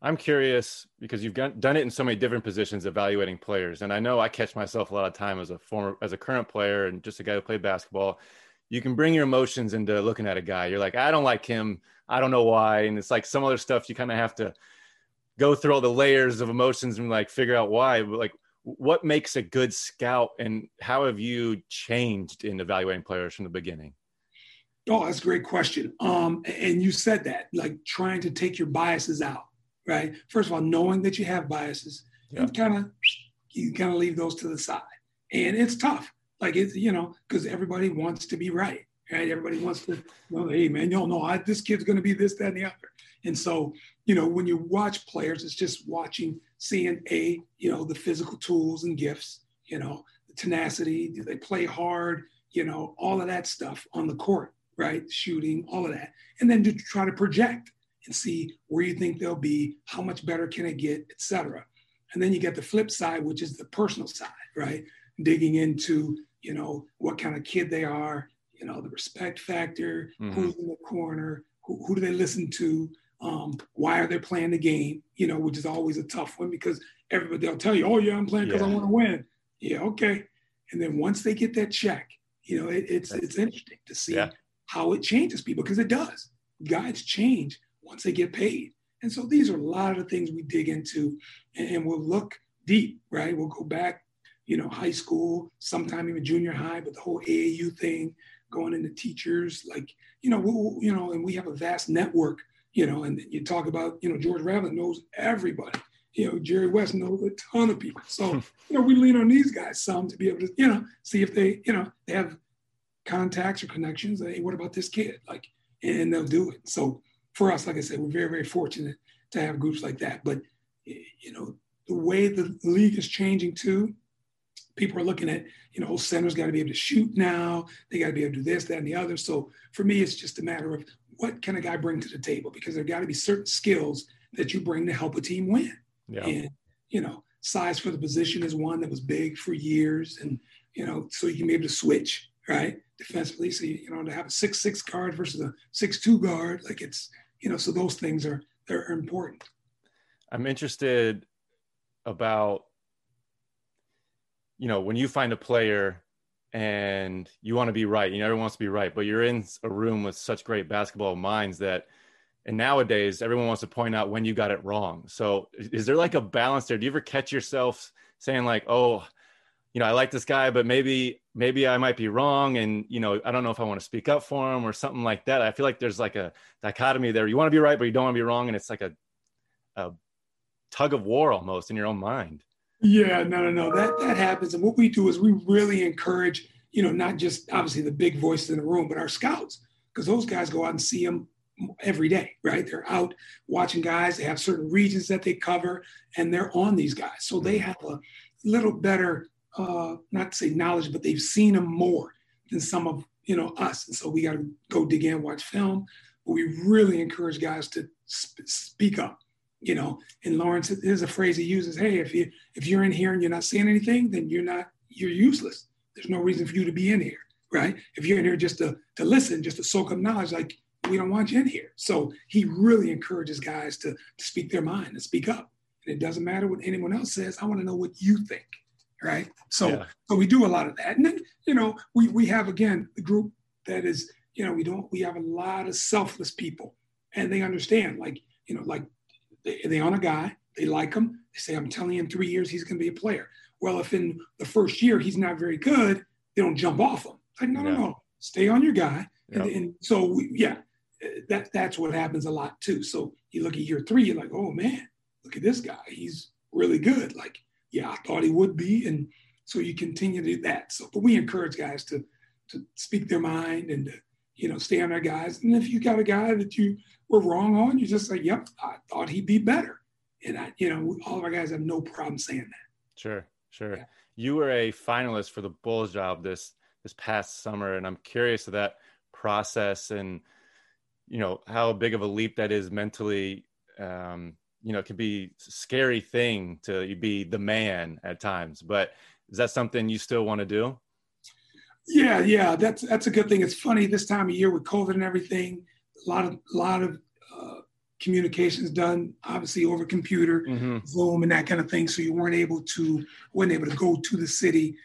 I'm curious because you've done it in so many different positions, evaluating players, and I know I catch myself a lot of time as a former, as a current player, and just a guy who played basketball. You can bring your emotions into looking at a guy. You're like, I don't like him. I don't know why, and it's like some other stuff you kind of have to go through all the layers of emotions and like figure out why. But like, what makes a good scout, and how have you changed in evaluating players from the beginning? Oh, that's a great question. Um, and you said that, like trying to take your biases out, right? First of all, knowing that you have biases, yeah. you kind of you kind of leave those to the side, and it's tough. Like it's you know because everybody wants to be right, right? Everybody wants to, well, hey man, you don't know I, this kid's going to be this, that, and the other. And so you know when you watch players, it's just watching, seeing a you know the physical tools and gifts, you know the tenacity, do they play hard, you know all of that stuff on the court right? Shooting, all of that. And then to try to project and see where you think they'll be, how much better can it get, etc. And then you get the flip side, which is the personal side, right? Digging into, you know, what kind of kid they are, you know, the respect factor, mm-hmm. who's in the corner, who, who do they listen to, um, why are they playing the game, you know, which is always a tough one because everybody, they'll tell you, oh, yeah, I'm playing because yeah. I want to win. Yeah, okay. And then once they get that check, you know, it, it's it's interesting to see yeah how it changes people because it does. Guys change once they get paid. And so these are a lot of the things we dig into and, and we'll look deep, right? We'll go back, you know, high school, sometime even junior high, but the whole AAU thing, going into teachers, like, you know, we'll, you know, and we have a vast network, you know, and you talk about, you know, George Raveling knows everybody. You know, Jerry West knows a ton of people. So, you know, we lean on these guys some to be able to, you know, see if they, you know, they have contacts or connections. Hey, what about this kid? Like, and they'll do it. So for us, like I said, we're very, very fortunate to have groups like that. But you know, the way the league is changing too, people are looking at, you know, whole centers got to be able to shoot now. They got to be able to do this, that, and the other. So for me, it's just a matter of what can a guy bring to the table because there got to be certain skills that you bring to help a team win. Yeah. And you know, size for the position is one that was big for years, and you know, so you can be able to switch right defensively. So you, you know, to have a six six guard versus a six two guard, like it's you know, so those things are they're important. I'm interested about you know when you find a player and you want to be right you know everyone wants to be right but you're in a room with such great basketball minds that and nowadays everyone wants to point out when you got it wrong so is there like a balance there do you ever catch yourself saying like oh you know i like this guy but maybe maybe i might be wrong and you know i don't know if i want to speak up for him or something like that i feel like there's like a dichotomy there you want to be right but you don't want to be wrong and it's like a, a tug of war almost in your own mind yeah, no, no, no. That that happens. And what we do is we really encourage, you know, not just obviously the big voices in the room, but our scouts, because those guys go out and see them every day, right? They're out watching guys. They have certain regions that they cover, and they're on these guys, so they mm-hmm. have a little better, uh, not to say knowledge, but they've seen them more than some of you know us. And so we got to go dig in, watch film. But we really encourage guys to sp- speak up you know, and Lawrence, there's a phrase he uses, hey, if you if you're in here and you're not seeing anything, then you're not, you're useless. There's no reason for you to be in here, right? If you're in here just to to listen, just to soak up knowledge, like we don't want you in here. So he really encourages guys to, to speak their mind and speak up. And it doesn't matter what anyone else says. I want to know what you think. Right. So yeah. so we do a lot of that. And then, you know, we we have again the group that is, you know, we don't we have a lot of selfless people and they understand like, you know, like they, they own a guy, they like him. They say, I'm telling you, in three years, he's going to be a player. Well, if in the first year he's not very good, they don't jump off him. Like, no, yeah. no, no, stay on your guy. And, and, so, we, yeah, that that's what happens a lot too. So you look at year three, you're like, oh man, look at this guy. He's really good. Like, yeah, I thought he would be. And so you continue to do that. So, but we encourage guys to to speak their mind and to, you know, stay on their guys. And if you got a guy that you were wrong on, you just say, yep, I thought he'd be better. And I, you know, all of our guys have no problem saying that. Sure, sure. Yeah. You were a finalist for the Bulls job this this past summer, and I'm curious of that process and you know how big of a leap that is mentally. Um, you know, it can be scary thing to be the man at times, but is that something you still want to do? Yeah, yeah, that's that's a good thing. It's funny this time of year with COVID and everything a lot of a lot of uh, communications done obviously over computer, mm-hmm. Zoom, and that kind of thing. So you weren't able to weren't able to go to the city,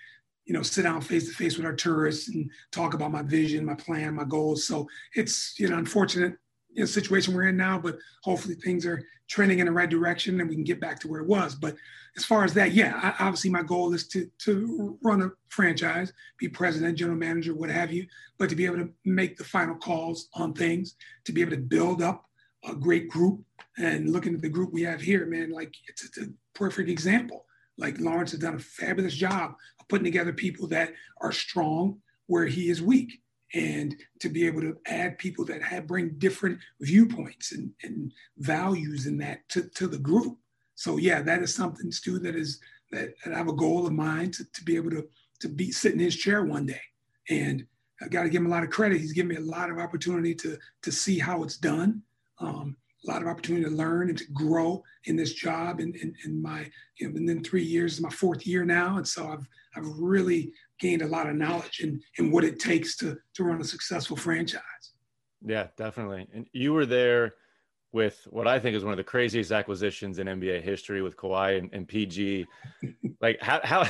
you know, sit down face to face with Arturas and talk about my vision, my plan, my goals. So it's you know unfortunate you know, situation we're in now, but hopefully things are trending in the right direction and we can get back to where it was. But as far as that, yeah, I, obviously my goal is to to run a franchise, be president, general manager, what have you, but to be able to make the final calls on things, to be able to build up a great group. And looking at the group we have here, man, like it's, it's a perfect example. Like Lawrence has done a fabulous job of putting together people that are strong where he is weak and to be able to add people that have bring different viewpoints and, and values in that to, to the group. So yeah, that is something, Stu, that is that, I have a goal of mine to, to be able to to be sitting in his chair one day. And I got to give him a lot of credit. He's given me a lot of opportunity to to see how it's done. Um, a lot of opportunity to learn and to grow in this job. And in, in, in, my, you know, and then three years is my fourth year now. And so I've, I've really gained a lot of knowledge in, in what it takes to, to run a successful franchise. Yeah, definitely. And you were there with what I think is one of the craziest acquisitions in NBA history with Kawhi and, and PG. like how, how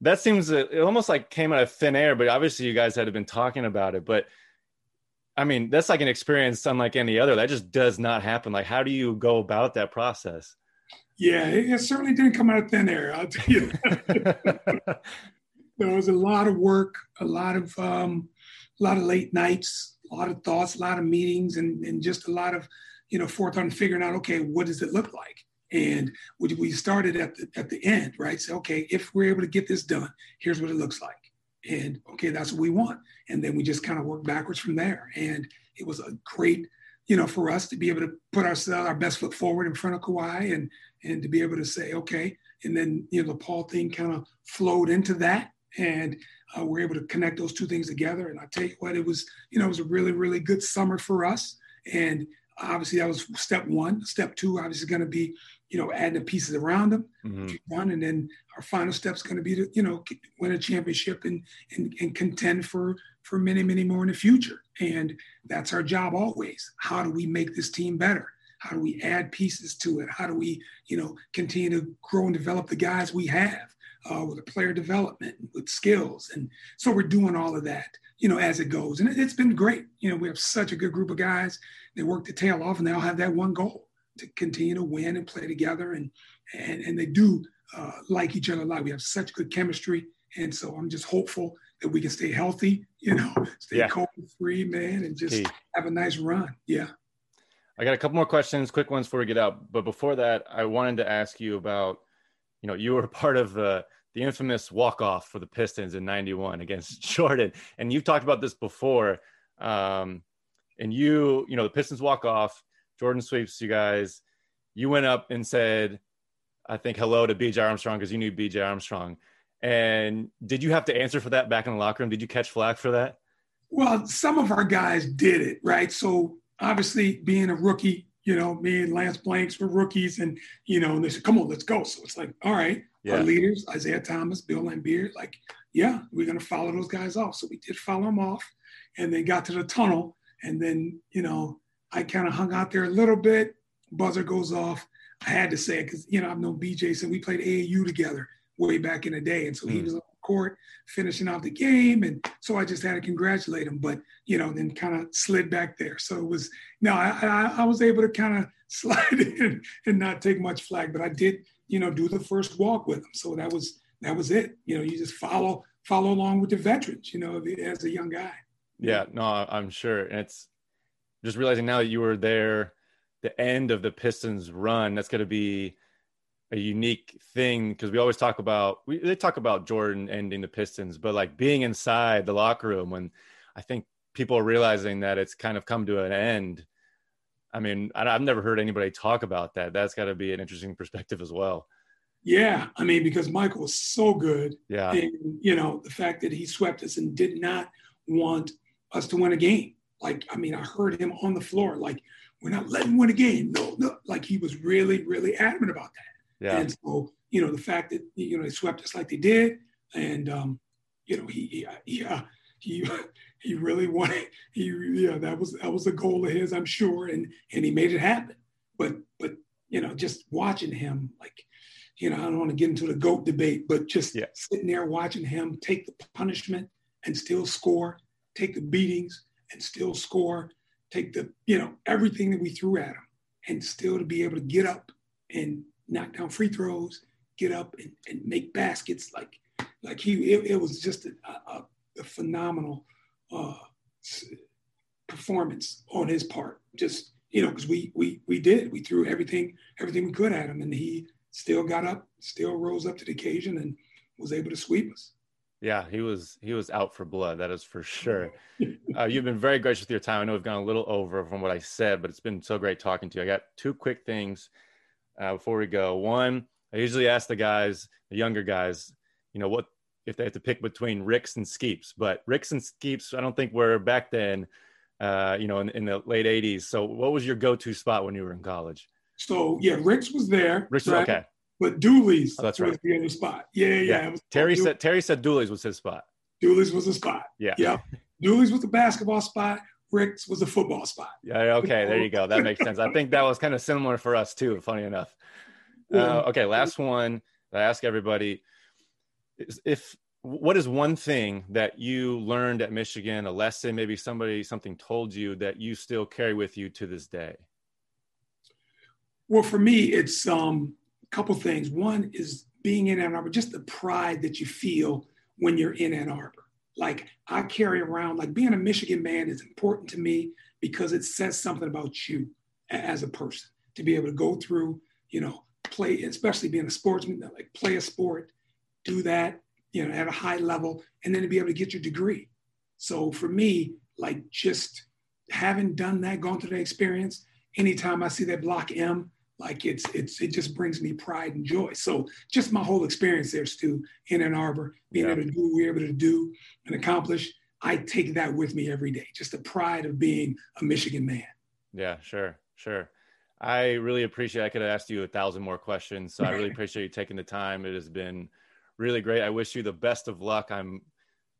that seems, it almost like came out of thin air, but obviously you guys had been talking about it, but I mean, that's like an experience unlike any other. That just does not happen. Like, how do you go about that process? Yeah, it, certainly didn't come out of thin air. I'll tell you. there was a lot of work, a lot of um, a lot of late nights, a lot of thoughts, a lot of meetings, and, and just a lot of you know forethought and figuring out, okay, what does it look like? And we, we started at the at the end, right? So, okay, if we're able to get this done, here's what it looks like and okay, that's what we want. And then we just kind of work backwards from there. And it was a great, you know, for us to be able to put ourselves our best foot forward in front of Kawhi and and to be able to say, okay, and then you know the Paul thing kind of flowed into that, and uh, we're able to connect those two things together. And I tell you what, it was you know it was a really really good summer for us, and obviously that was step one. Step two, obviously, going to be you know adding the pieces around them. Mm-hmm. And then our final step is going to be to you know win a championship and, and and contend for for many many more in the future. And that's our job always. How do we make this team better? How do we add pieces to it? How do we you know continue to grow and develop the guys we have? Uh, with the player development, with skills, and so we're doing all of that, you know, as it goes, and it, it's been great. You know, we have such a good group of guys. They work the tail off, and they all have that one goal to continue to win and play together. And and and they do uh, like each other a lot. We have such good chemistry, and so I'm just hopeful that we can stay healthy. You know, stay yeah. COVID free, man, and just Key. have a nice run. Yeah. I got a couple more questions, quick ones before we get out. But before that, I wanted to ask you about, you know, you were part of the the infamous walk off for the Pistons in '91 against Jordan, and you've talked about this before. Um, and you, you know, the Pistons walk off Jordan sweeps you guys. You went up and said, I think hello to BJ Armstrong because you knew BJ Armstrong. And did you have to answer for that back in the locker room? Did you catch flack for that? Well, some of our guys did it, right? So obviously, being a rookie, you know, me and Lance Blanks were rookies, and you know, and they said, "Come on, let's go." So it's like, all right, yeah. our leaders, Isiah Thomas, Bill Laimbeer, like, yeah, we're gonna follow those guys off. So we did follow them off, and they got to the tunnel, and then you know, I kind of hung out there a little bit. Buzzer goes off. I had to say it because you know I've known BJ since we played AAU together way back in the day, and so mm. he was on the court finishing off the game, and so I just had to congratulate him. But you know, then kind of slid back there. So it was no, I, I, I was able to kind of slide in and not take much flag, but I did you know do the first walk with him. So that was that was it. You know, you just follow follow along with the veterans. You know, as a young guy. Yeah, no, I'm sure, and it's just realizing now that you were there, the end of the Pistons run, that's going to be a unique thing because we always talk about we they talk about Jordan ending the Pistons, but like being inside the locker room when I think people are realizing that it's kind of come to an end. I mean, I've never heard anybody talk about that. That's got to be an interesting perspective as well. Yeah, I mean, because Michael was so good. Yeah, and you know the fact that he swept us and did not want us to win a game. Like, I mean, I heard him on the floor, like, we're not letting win a game. No, no. Like he was really, really adamant about that. Yeah. And so, you know, the fact that, you know, they swept us like they did. And, um, you know, he, he, he, uh, he, he really wanted, he, yeah, that was, that was a goal of his, I'm sure. And, and he made it happen. But, but, you know, just watching him, like, you know, I don't want to get into the GOAT debate, but just yeah. sitting there watching him take the punishment and still score, take the beatings, and still score, take the, you know, everything that we threw at him and still to be able to get up and knock down free throws, get up and, and make baskets. Like, like he, it, it was just a, a, a phenomenal uh, performance on his part. Just, you know, because we, we, we did, we threw everything, everything we could at him and he still got up, still rose up to the occasion and was able to sweep us. Yeah, he was he was out for blood. That is for sure. Uh, you've been very gracious with your time. I know we've gone a little over from what I said, but it's been so great talking to you. I got two quick things uh, before we go. One, I usually ask the guys, the younger guys, you know, what if they have to pick between Ricks and Skeeps. But Ricks and Skeeps, I don't think were back then, uh, you know, in, in, the late '80s. So, what was your go-to spot when you were in college? So yeah, Ricks was there. Ricks right? okay but Dooley's oh, that's right. was the other spot. Yeah, yeah. yeah. Terry said Terry said Dooley's was his spot. Dooley's was the spot. Yeah. Yeah. Dooley's was the basketball spot. Rick's was the football spot. Yeah. Okay. There you go. That makes sense. I think that was kind of similar for us too. Funny enough. Uh, okay. Last one. I ask everybody: is if what is one thing that you learned at Michigan, a lesson, maybe somebody something told you that you still carry with you to this day? Well, for me, it's um, couple things. One is being in Ann Arbor, just the pride that you feel when you're in Ann Arbor. Like I carry around, like being a Michigan man is important to me because it says something about you as a person to be able to go through, you know, play, especially being a sportsman, like play a sport, do that, you know, at a high level, and then to be able to get your degree. So for me, like just having done that, gone through that experience, anytime I see that block M like it's it's it just brings me pride and joy. So just my whole experience there, Stu, in Ann Arbor, being yeah. able to do what we are able to do and accomplish, I take that with me every day. Just the pride of being a Michigan man. Yeah, sure, sure. I really appreciate. I could have asked you a thousand more questions, so I really appreciate you taking the time. It has been really great. I wish you the best of luck. I'm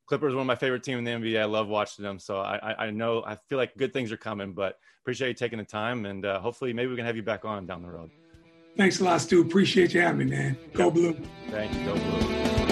Clippers one of my favorite team in the NBA. I love watching them, so I, I know I feel like good things are coming. But appreciate you taking the time, and uh, hopefully maybe we can have you back on down the road. Thanks a lot, Stu. Appreciate you having me, man. Go blue. Thank you. Go blue.